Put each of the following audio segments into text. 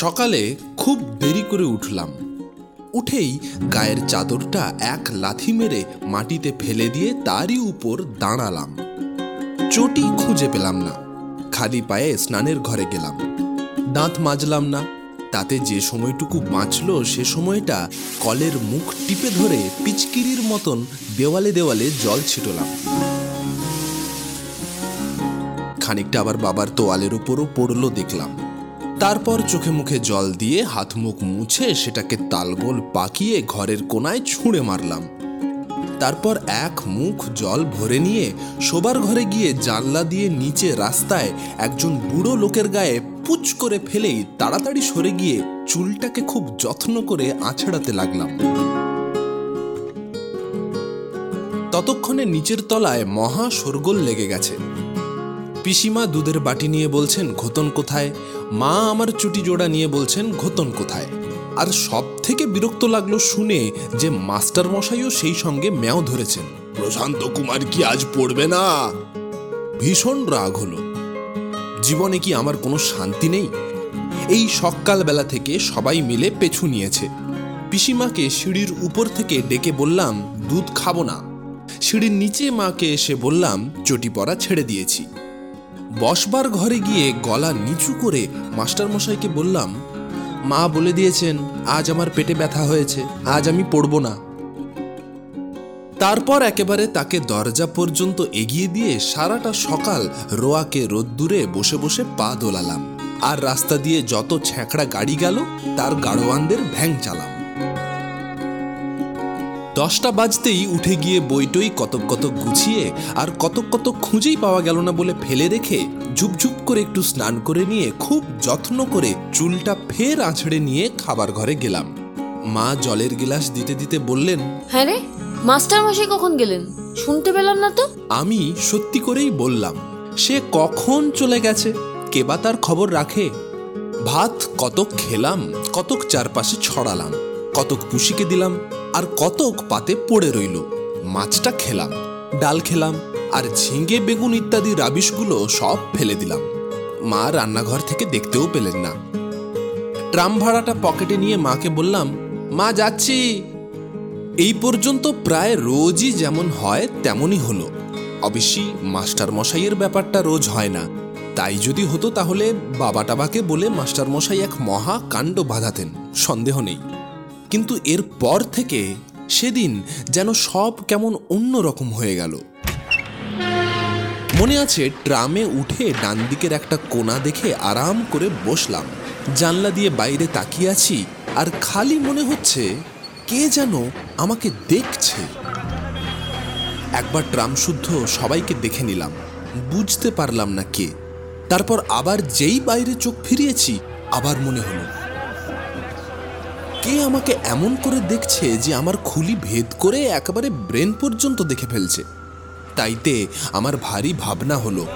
সকালে খুব দেরি করে উঠলাম। উঠেই গায়ের চাদরটা এক লাথি মেরে মাটিতে ফেলে দিয়ে তারই উপর দাঁড়ালাম। চটি খুঁজে পেলাম না। খালি পায়ে স্নানের ঘরে গেলাম। দাঁত মাজলাম না। তাতে যে সময়টুকু বাঁচলো সে সময়টা কলের মুখ টিপে ধরে পিচকিরির মতন দেওয়ালে দেওয়ালে জল ছিটলাম। খানিকটা আবার বাবার তোয়ালের উপরও পড়ল দেখলাম। তারপর চোখে মুখে জল দিয়ে হাত মুখ মুছে সেটাকে তালগোল পাকিয়ে ঘরের কোনায় ছুঁড়ে মারলাম। তারপর এক মুখ জল ভরে নিয়ে শোবার ঘরে গিয়ে জানলা দিয়ে নিচে রাস্তায় একজন বুড়ো লোকের গায়ে পুচ করে ফেলেই তাড়াতাড়ি সরে গিয়ে চুলটাকে খুব যত্ন করে আছড়াতে লাগলাম। ততক্ষণে নিচের তলায় মহা শোরগোল লেগে গেছে। পিসিমা দুধের বাটি নিয়ে বলছেন, ঘোতন কোথায়? মা আমার চুটি জোড়া নিয়ে বলছেন, ঘোতন কোথায়? আর সব থেকে বিরক্ত লাগল শুনে যে মাস্টার মশাইও সেই সঙ্গে ম্যাও ধরেছেন। প্রশান্ত কুমার কি আজ পড়বে না? ভীষণ রাগ হলো। জীবনে কি আমার কোনো শান্তি নেই? এই সকালবেলা থেকে সবাই মিলে পেছু নিয়েছে। পিসিমাকে সিঁড়ির উপর থেকে ডেকে বললাম, দুধ খাব না। সিঁড়ির নিচে মাকে এসে বললাম, চটি পরা ছেড়ে দিয়েছি। বসবার ঘরে গিয়ে গলা নিচু করে মাস্টারমশাইকে বললাম, মা বলে দিয়েছেন, আজ আমার পেটে ব্যথা হয়েছে, আজ আমি পড়ব না। তারপর একেবারে তাকে দরজা পর্যন্ত এগিয়ে দিয়ে সারাটা সকাল রোয়াকে রোদ্দুরে বসে বসে পা দোলালাম। আর রাস্তা দিয়ে যত ছ্যাঁকড়া গাড়ি গেল, তার গাড়োয়ানদের ভ্যাং চালাম। দশটা বাজতেই উঠে গিয়ে বইটই কতক কতক গুছিয়ে আর কতক কতক খুঁজেই পাওয়া গেল না বলে ফেলে রেখে ঝুপঝুপ করে একটু স্নান করে নিয়ে খুব যত্ন করে চুলটা ফের আছড়ে নিয়ে খাবার ঘরে গেলাম। মা জলের গিলাস দিতে দিতে বললেন হ্যাঁ রে মাস্টার মশাই কখন গেলেন? শুনতে পেলাম না তো। আমি সত্যি করেই বললাম সে কখন চলে গেছে? কেবা তার খবর রাখে? ভাত কতক খেলাম কতক চারপাশে ছড়ালাম কতক পুষিকে দিলাম আর কতক পাতে পড়ে রইল। মাছটা খেলাম, ডাল খেলাম, আর ঝিঙে, বেগুন ইত্যাদি রাবিশগুলো সব ফেলে দিলাম। মা রান্নাঘর থেকে দেখতেও পেলেন না। ট্রাম ভাড়াটা পকেটে নিয়ে মাকে বললাম, মা, যাচ্ছি। এই পর্যন্ত প্রায় রোজই যেমন হয়, তেমনই হলো। অবশ্যই মাস্টার মশাইয়ের ব্যাপারটা রোজ হয় না। তাই যদি হতো তাহলে বাবা টাবাকে বলে মাস্টার মশাই এক মহা কাণ্ড বাঁধাতেন, সন্দেহ নেই। কিন্তু এর পর থেকে সেদিন যেন সব কেমন অন্য রকম হয়ে গেল। মনে আছে, ট্রামে উঠে ডান দিকের একটা কোণা দেখে আরাম করে বসলাম। জানলা দিয়ে বাইরে তাকিয়ে আছি আর খালি মনে হচ্ছে, কে যেন আমাকে দেখছে। একবার ট্রাম শুদ্ধ সবাইকে দেখে নিলাম, বুঝতে পারলাম না কে। তারপর আবার যেই বাইরে চোখ ফিরিয়েছি, আবার মনে হলো কে আমাকে এমন করে দেখছে যে আমার খুলি ভেদ করে একেবারে ব্রেন পর্যন্ত দেখে ফেলছে? তাইতে আমার ভারী ভাবনা হলো,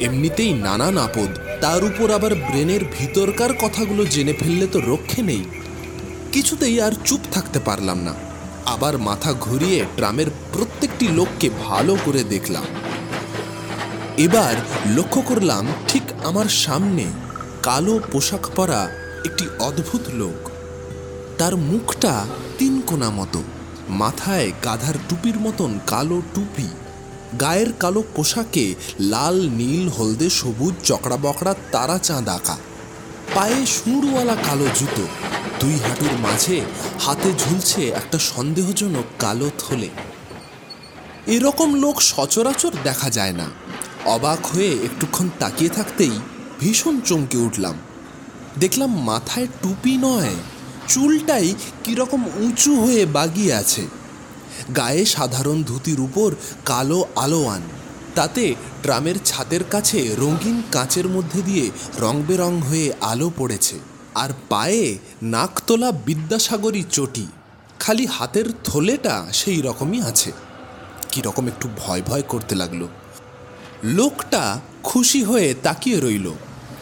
এমনিতেই নানান আপদ তার উপর আবার ব্রেনের ভিতরকার কথাগুলো জেনে ফেললে তো রক্ষে নেই। কিছুতেই আর চুপ থাকতে পারলাম না। আবার মাথা ঘুরিয়ে ট্রামের প্রত্যেকটি লোককে ভালো করে দেখলাম। এবার লক্ষ্য করলাম, ঠিক আমার সামনে কালো পোশাক পরা একটি অদ্ভুত লোক। তার মুখটা তিন কোনা মতো। মাথায় গাধার টুপির মতন কালো টুপি। গায়ের কালো পোশাকে লাল, নীল, হলদে, সবুজ, চকড়া বকড়া, তারা চাঁদ আঁকা। পায়ে সুঁড়ওয়ালা কালো জুতো। দুই হাঁটুর মাঝে হাতে ঝুলছে একটা সন্দেহজনক কালো থলে। এরকম লোক সচরাচর দেখা যায় না। অবাক হয়ে একটুক্ষণ তাকিয়ে থাকতেই ভীষণ চমকে উঠলাম। দেখলাম মাথায় টুপি নয়। চুলটাই কীরকম উঁচু হয়ে বাগিয়ে আছে। গায়ে সাধারণ ধুতির উপর কালো আলোয়ান। তাতে ট্রামের ছাদের কাছে রঙিন কাঁচের মধ্যে দিয়ে রং বেরং হয়ে আলো পড়েছে। আর পায়ে নাকতলা বিদ্যাসাগরী চটি। খালি হাতের থলেটা সেই রকমই আছে। কীরকম একটু ভয় ভয় করতে লাগল। লোকটা খুশি হয়ে তাকিয়ে রইল।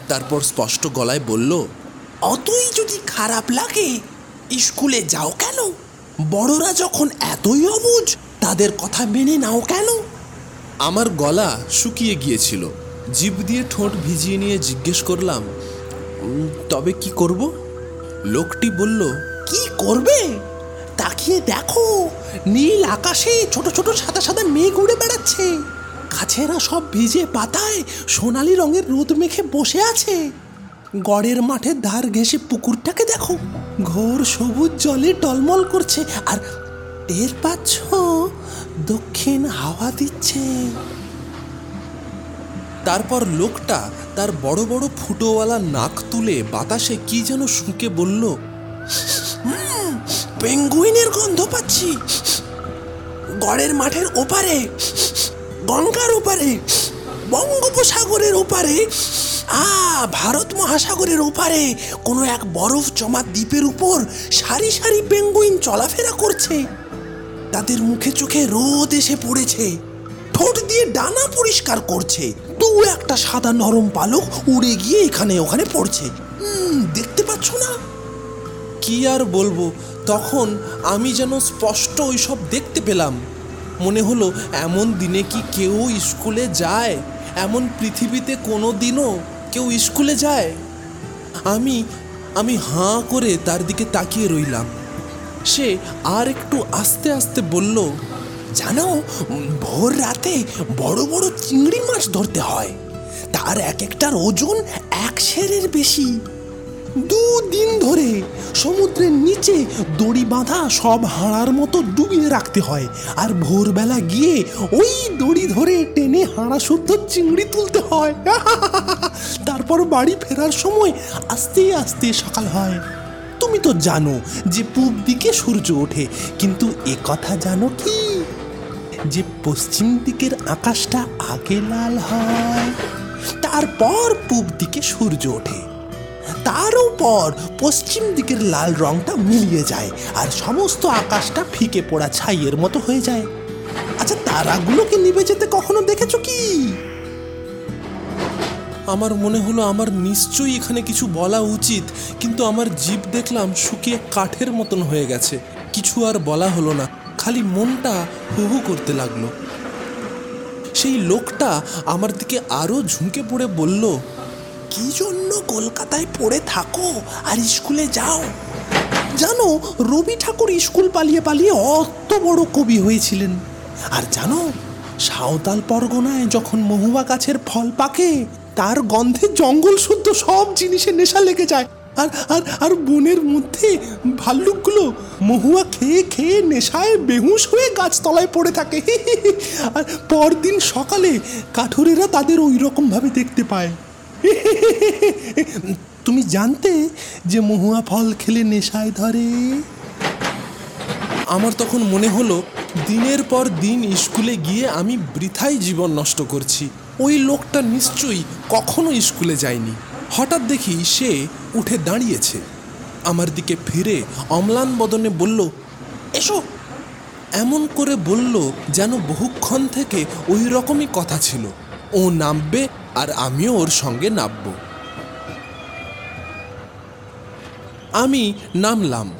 তারপর স্পষ্ট গলায় বলল অতই যদি খারাপ লাগে স্কুলে যাও কেন? বড়রা যখন এতই অবুঝ তাদের কথা মেনে নাও কেন? আমার গলা শুকিয়ে গিয়েছিল। জিভ দিয়ে ঠোঁট ভিজিয়ে নিয়ে জিজ্ঞেস করলাম "উম, তবে কি করব? লোকটি বলল কি করবে? তাকিয়ে দেখো নীল আকাশে ছোট ছোট সাদা সাদা মেঘ উড়ে বেড়াচ্ছে। গাছেরা সব ভিজে পাতায় সোনালি রঙের রোদ মেখে বসে আছে। গড়ের মাঠের ধার ঘেঁষে পুকুরটাকে দেখো। ঘোর সবুজ জলে টলমল করছে আর টের পাচ্ছ? দক্ষিণ হাওয়া দিচ্ছে। তারপর লোকটা তার বড় বড় ফুটোওয়ালা নাক তুলে বাতাসে কি যেন শুঁকে বলল পেঙ্গুইনের গন্ধ পাচ্ছি। গড়ের মাঠের ওপারে, গঙ্গার ওপারে, বঙ্গোপসাগরের ওপারে আ, ভারত মহাসাগরের ওপারে কোনো এক বরফ জমা দ্বীপের উপর সারি সারি পেঙ্গুইন চলাফেরা করছে। তাদের মুখে চোখে রোদ এসে পড়েছে। ঠোঁট দিয়ে ডানা পরিষ্কার করছে। দু একটা সাদা নরম পালক উড়ে গিয়ে এখানে ওখানে পড়ছে। দেখতে পাচ্ছ না? কি আর বলব? তখন আমি যেন স্পষ্ট ওইসব দেখতে পেলাম। মনে হলো, এমন দিনে কি কেউ স্কুলে যায়? এমন পৃথিবীতে কোনো দিনও কেউ স্কুলে যায়? আমি আমি হাঁ করে তার দিকে তাকিয়ে রইলাম। সে আর একটু আস্তে আস্তে বলল, জানো, ভোর রাতে বড় বড় চিংড়ি মাছ ধরতে হয়। তার এক একটার ওজন এক সেরের বেশি। দুদিন ধরে সমুদ্রের নিচে দড়ি বাঁধা সব হাড়ার মতো ডুবিয়ে রাখতে হয়। আর ভোরবেলা গিয়ে ওই দড়ি ধরে টেনে হাড়া শুদ্ধ চিংড়ি তুলতে হয়। তারপর বাড়ি ফেরার সময় আস্তে আস্তে সকাল হয়। তুমি তো জানো যে পূব দিকে সূর্য ওঠে, কিন্তু এ কথা জানো কি? যে পশ্চিম দিকের আকাশটা আগে লাল হয়, তারপর পূব দিকে সূর্য ওঠে। তারও পর পশ্চিম দিকের লাল রংটা মিলিয়ে যায় আর সমস্ত আকাশটা ফিকে পড়া ছাইয়ের মতো হয়ে যায়। আচ্ছা তারাগুলোকে নিভে যেতে কখনো দেখেছ কি? আমার মনে হলো আমার নিশ্চয়ই এখানে কিছু বলা উচিত, কিন্তু আমার জীব দেখলাম শুকিয়ে কাঠের মতন হয়ে গেছে। কিছু আর বলা হলো না, খালি মনটা হু হু করতে লাগল। সেই লোকটা আমার দিকে আরও ঝুঁকে পড়ে বলল, কি জন্য কলকাতায় পড়ে থাকো আর স্কুলে যাও? জানো, রবি ঠাকুর স্কুল পালিয়ে পালিয়ে অত বড় কবি হয়েছিলেন। আর জানো, সাঁওতাল পরগনায় যখন মহুয়া গাছের ফল পাকে তার গন্ধে জঙ্গল শুদ্ধ সব জিনিসে নেশা লেগে যায়। আর আর আর বনের মধ্যে ভাল্লুকগুলো মহুয়া খেয়ে খেয়ে নেশায় বেহুশ হয়ে গাছতলায় পড়ে থাকে। আর পরদিন সকালে কাঠুরেরা তাদের ওই রকমভাবে দেখতে পায়। তুমি জানতে যে মহুয়া ফল খেলে নেশায় ধরে? আমার তখন মনে হলো, দিনের পর দিন স্কুলে গিয়ে আমি বৃথাই জীবন নষ্ট করছি। ওই লোকটা নিশ্চয়ই কখনো স্কুলে যায়নি। হঠাৎ দেখি সে উঠে দাঁড়িয়েছে। আমার দিকে ফিরে অম্লান বদনে বলল, এসো। এমন করে বলল যেন বহুক্ষণ থেকে ওই রকমই কথা ছিল। ও নামবে আর আমিও ওর সঙ্গে নামব। আমি নামলাম।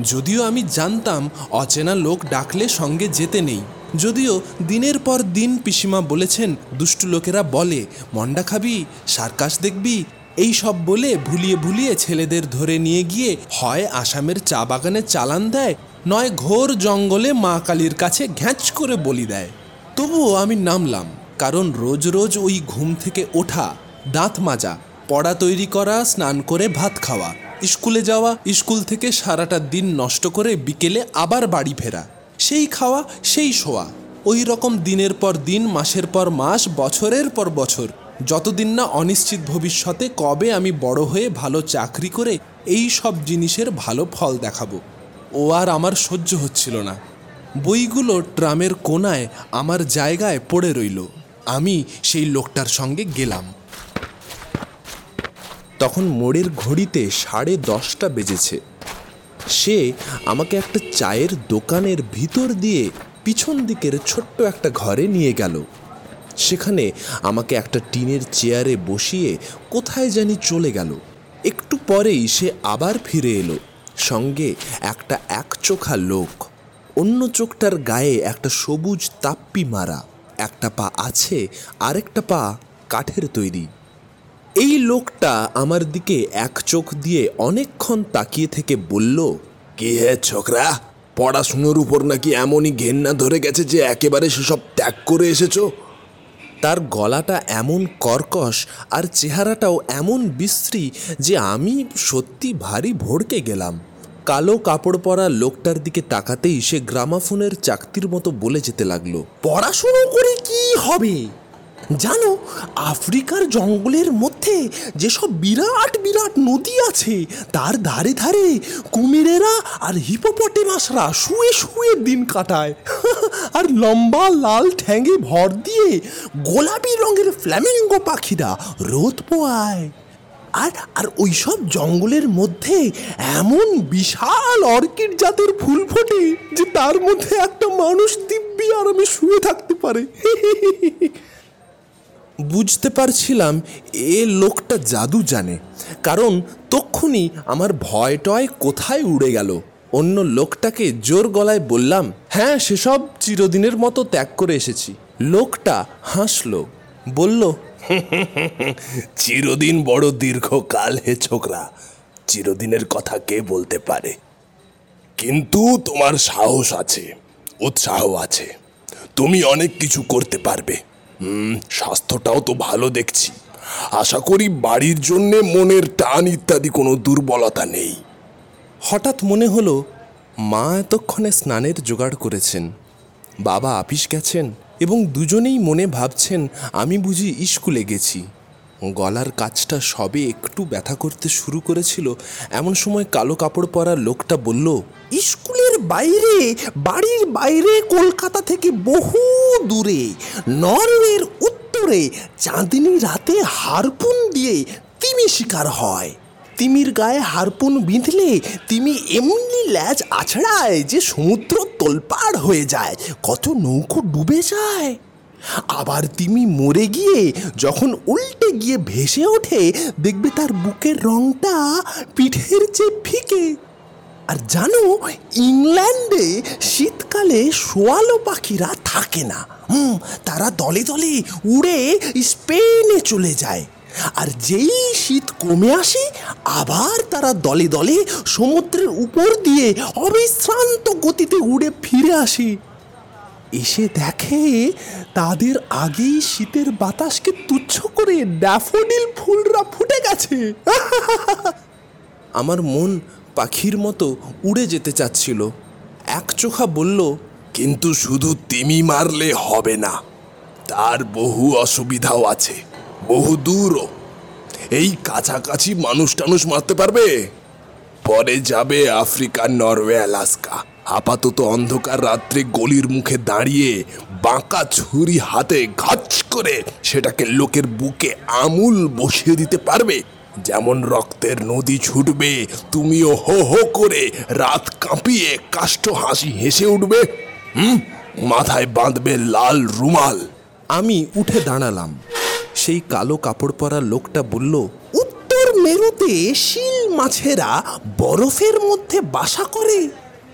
যদিও আমি জানতাম অচেনা লোক ডাকলে সঙ্গে যেতে নেই। যদিও দিনের পর দিন পিসিমা বলেছেন, দুষ্টু লোকেরা বলে, মন্ডা খাবি, সার্কাস দেখবি, এই সব বলে ভুলিয়ে ভুলিয়ে ছেলেদের ধরে নিয়ে গিয়ে হয় আসামের চা বাগানে চালান দেয়, নয় ঘোর জঙ্গলে মা কালীর কাছে ঘ্যাঁচ করে বলি দেয়। তবুও আমি নামলাম, কারণ রোজ রোজ ওই ঘুম থেকে ওঠা, দাঁত মাজা, পড়া তৈরি করা, স্নান করে ভাত খাওয়া, স্কুলে যাওয়া, স্কুল থেকে সারাটা দিন নষ্ট করে বিকেলে আবার বাড়ি ফেরা। সেই খাওয়া, সেই শোয়া। ওই রকম দিনের পর দিন, মাসের পর মাস, বছরের পর বছর। যতদিন না অনিশ্চিত ভবিষ্যতে কবে আমি বড় হয়ে ভালো চাকরি করে এই সব জিনিসের ভালো ফল দেখাবো। ও আর আমার সহ্য হচ্ছিল না। বইগুলো ট্রামের কোনায় আমার জায়গায় পড়ে রইল। আমি সেই লোকটার সঙ্গে গেলাম। তখন মোড়ের ঘড়িতে সাড়ে দশটা বেজেছে। সে আমাকে একটা চায়ের দোকানের ভিতর দিয়ে পিছন দিকের ছোট্ট একটা ঘরে নিয়ে গেল। সেখানে আমাকে একটা টিনের চেয়ারে বসিয়ে কোথায় জানি চলে গেল। একটু পরেই সে আবার ফিরে এলো। সঙ্গে একটা একচোখা লোক, অন্য চোখটার গায়ে একটা সবুজ তাপ্পি মারা। একটা পা আছে, আরেকটা পা কাঠের তৈরি। এই লোকটা আমার দিকে এক চোখ দিয়ে অনেকক্ষণ তাকিয়ে থেকে বলল, কি হে ছোকরা, পড়াশুনোর উপর নাকি এমনই ঘেন্না ধরে গেছে যে একেবারে সেসব ত্যাগ করে এসেছ? তার গলাটা এমন কর্কশ আর চেহারাটাও এমন বিশ্রী যে আমি সত্যি ভারী ভড়কে গেলাম। কালো কাপড় পরা লোকটার দিকে তাকাতেই সে গ্রামাফোনের চাকতির মতো বলে যেতে লাগল, পড়াশুনো করে কি হবে? জানো, আফ্রিকার জঙ্গলের মধ্যে যেসব বিরাট বিরাট নদী আছে, তার ধারে ধারে কুমিরেরা আর হিপোপটেমাসরা শুয়ে শুয়ে দিন কাটায়। আর লম্বা লাল ঠ্যাঙে ভর দিয়ে গোলাপি রঙের ফ্ল্যামিঙ্গো পাখিরা রোদ পোয়ায়। আর আর ওইসব জঙ্গলের মধ্যে এমন বিশাল অর্কিড জাতের ফুল ফোটে যে তার মধ্যে একটা মানুষ দিব্যি আরামে শুয়ে থাকতে পারে। বুঝতে পারছিলাম এ লোকটা জাদু জানে। কারণ তক্ষুনি আমার ভয় টয় কোথায় উড়ে গেল। অন্য লোকটাকে জোর গলায় বললাম হ্যাঁ সেসব চিরদিনের মতো ত্যাগ করে এসেছি। লোকটা হাসলো, বলল, চিরদিন বড় দীর্ঘকাল হে ছোকরা, চিরদিনের কথা কে বলতে পারে? কিন্তু তোমার সাহস আছে, উৎসাহ আছে। তুমি অনেক কিছু করতে পারবে। স্বাস্থ্যটাও তো ভালো দেখছি। আশা করি বাড়ির জন্যে মনের টান ইত্যাদি কোনো দুর্বলতা নেই। হঠাৎ মনে হলো, মা এতক্ষণে স্নানের জোগাড় করেছেন। বাবা আপিস গেছেন এবং দুজনেই মনে ভাবছেন, আমি বুঝি স্কুলে গেছি। গলার কাজটা সবে একটু ব্যথা করতে শুরু করেছিল। এমন সময় কালো কাপড় পরা লোকটা বলল, স্কুলের বাইরে, বাড়ির বাইরে, কলকাতা থেকে বহু দূরে, নরওয়ের উত্তরে, চাঁদনি রাতে হারপুন দিয়ে তিমি শিকার হয়। তিমির গায়ে হারপুন বিঁধলে তিমি এমনি ল্যাজ আছড়ায় যে সমুদ্র তোলপাড় হয়ে যায়, কত নৌকো ডুবে যায়। আবার তিমি মরে গিয়ে যখন উল্টে গিয়ে ভেসে ওঠে, দেখবে তার বুকের রংটা পিঠের চেয়ে ফিকে। আর জানো, ইংল্যান্ডে শীতকালে শোয়ালো পাখিরা থাকে না। হুম, তারা দলে দলে উড়ে স্পেনে চলে যায়। আর যেই শীত কমে আসে, আবার তারা দলে দলে সমুদ্রের উপর দিয়ে অবিশ্রান্ত গতিতে উড়ে ফিরে আসে। এসে দেখে তাদের আগেই শীতের বাতাসকে তুচ্ছ করে ড্যাফোডিল ফুলরা ফুটে গেছে। আমার মন পাখির মতো উড়ে যেতে চাচ্ছিল। এক চোখা বলল, কিন্তু শুধু তিমি মারলে হবে না। তার বহু অসুবিধাও আছে, বহু দূরও। এই কাছাকাছি মানুষ টানুষ মারতে পারবে? পরে যাবে আফ্রিকার নরওয়ে, আলাস্কা। আপাতত অন্ধকার রাত্রে গলির মুখে দাঁড়িয়ে বাঁকা ছুরি হাতে ঘাচ করে সেটাকে লোকের বুকে আমূল বসিয়ে দিতে পারবে। যেমন রক্তের নদী ছুটবে, তুমিও হো হো করে রাত কাঁপিয়ে কাষ্ট হাসি হেসে উঠবে। হুম? মাথায় বাঁধবে লাল রুমাল। আমি উঠে দাঁড়ালাম। সেই কালো কাপড় পরা লোকটা বলল, উত্তর মেরুতে শিল মাছেরা বরফের মধ্যে বাসা করে।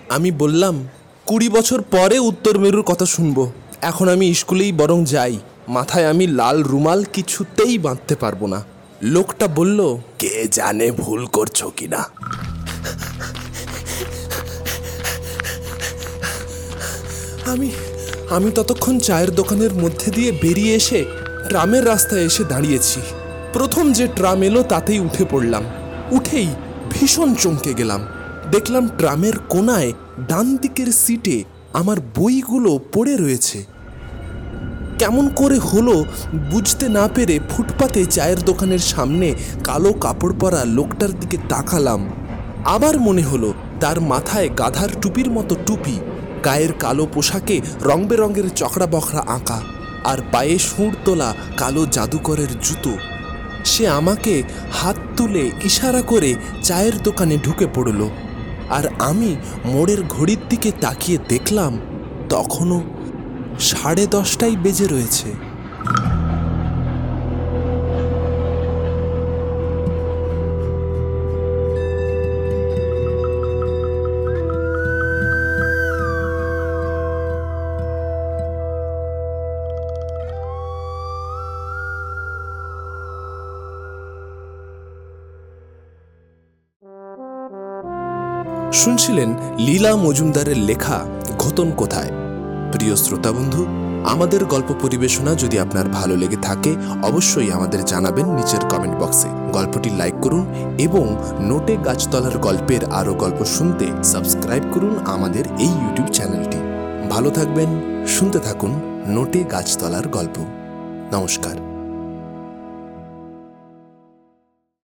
আমি বললাম, কুড়ি বছর পরে উত্তর মেরুর কথা শুনব। এখন আমি স্কুলেই বরং যাই। মাথায় আমি লাল রুমাল কিছুতেই বাঁধতে পারব না। লোকটা বলল, কে জানে ভুল করছ কিনা? আমি আমি ততক্ষণ চায়ের দোকানের মধ্যে দিয়ে বেরিয়ে এসে ট্রামের রাস্তায় এসে দাঁড়িয়েছি। প্রথম যে ট্রাম এলো তাতেই উঠে পড়লাম। উঠেই ভীষণ চমকে গেলাম। দেখলাম ট্রামের কোনায় ডান দিকের সিটে আমার বইগুলো পড়ে রয়েছে। কেমন করে হলো বুঝতে না পেরে ফুটপাতে চায়ের দোকানের সামনে কালো কাপড় পরা লোকটার দিকে তাকালাম। আবার মনে হলো তার মাথায় গাধার টুপির মতো টুপি, গায়ের কালো পোশাকে রং বেরঙের চকড়া বকড়া আঁকা আর পায়ে সুর তোলা কালো জাদুকরের জুতো। সে আমাকে হাত তুলে ইশারা করে চায়ের দোকানে ঢুকে পড়ল। আর আমি মোড়ের ঘড়ির দিকে তাকিয়ে দেখলাম তখনও সাড়ে দশটাই বেজে রয়েছে। শুনছিলেন লীলা মজুমদারের লেখা ঘতন কোথায়? প্রিয় শ্রোতা বন্ধু, আমাদের গল্প পরিবেশনা যদি আপনার ভালো লেগে থাকে, অবশ্যই আমাদের জানাবেন নিচের কমেন্ট বক্সে গল্পটি লাইক করুন এবং নোটে গাছতলার গল্পের আরও গল্প শুনতে সাবস্ক্রাইব করুন আমাদের এই ইউটিউব চ্যানেলটি ভালো থাকবেন, শুনতে থাকুন নোটে গাছতলার গল্প। নমস্কার।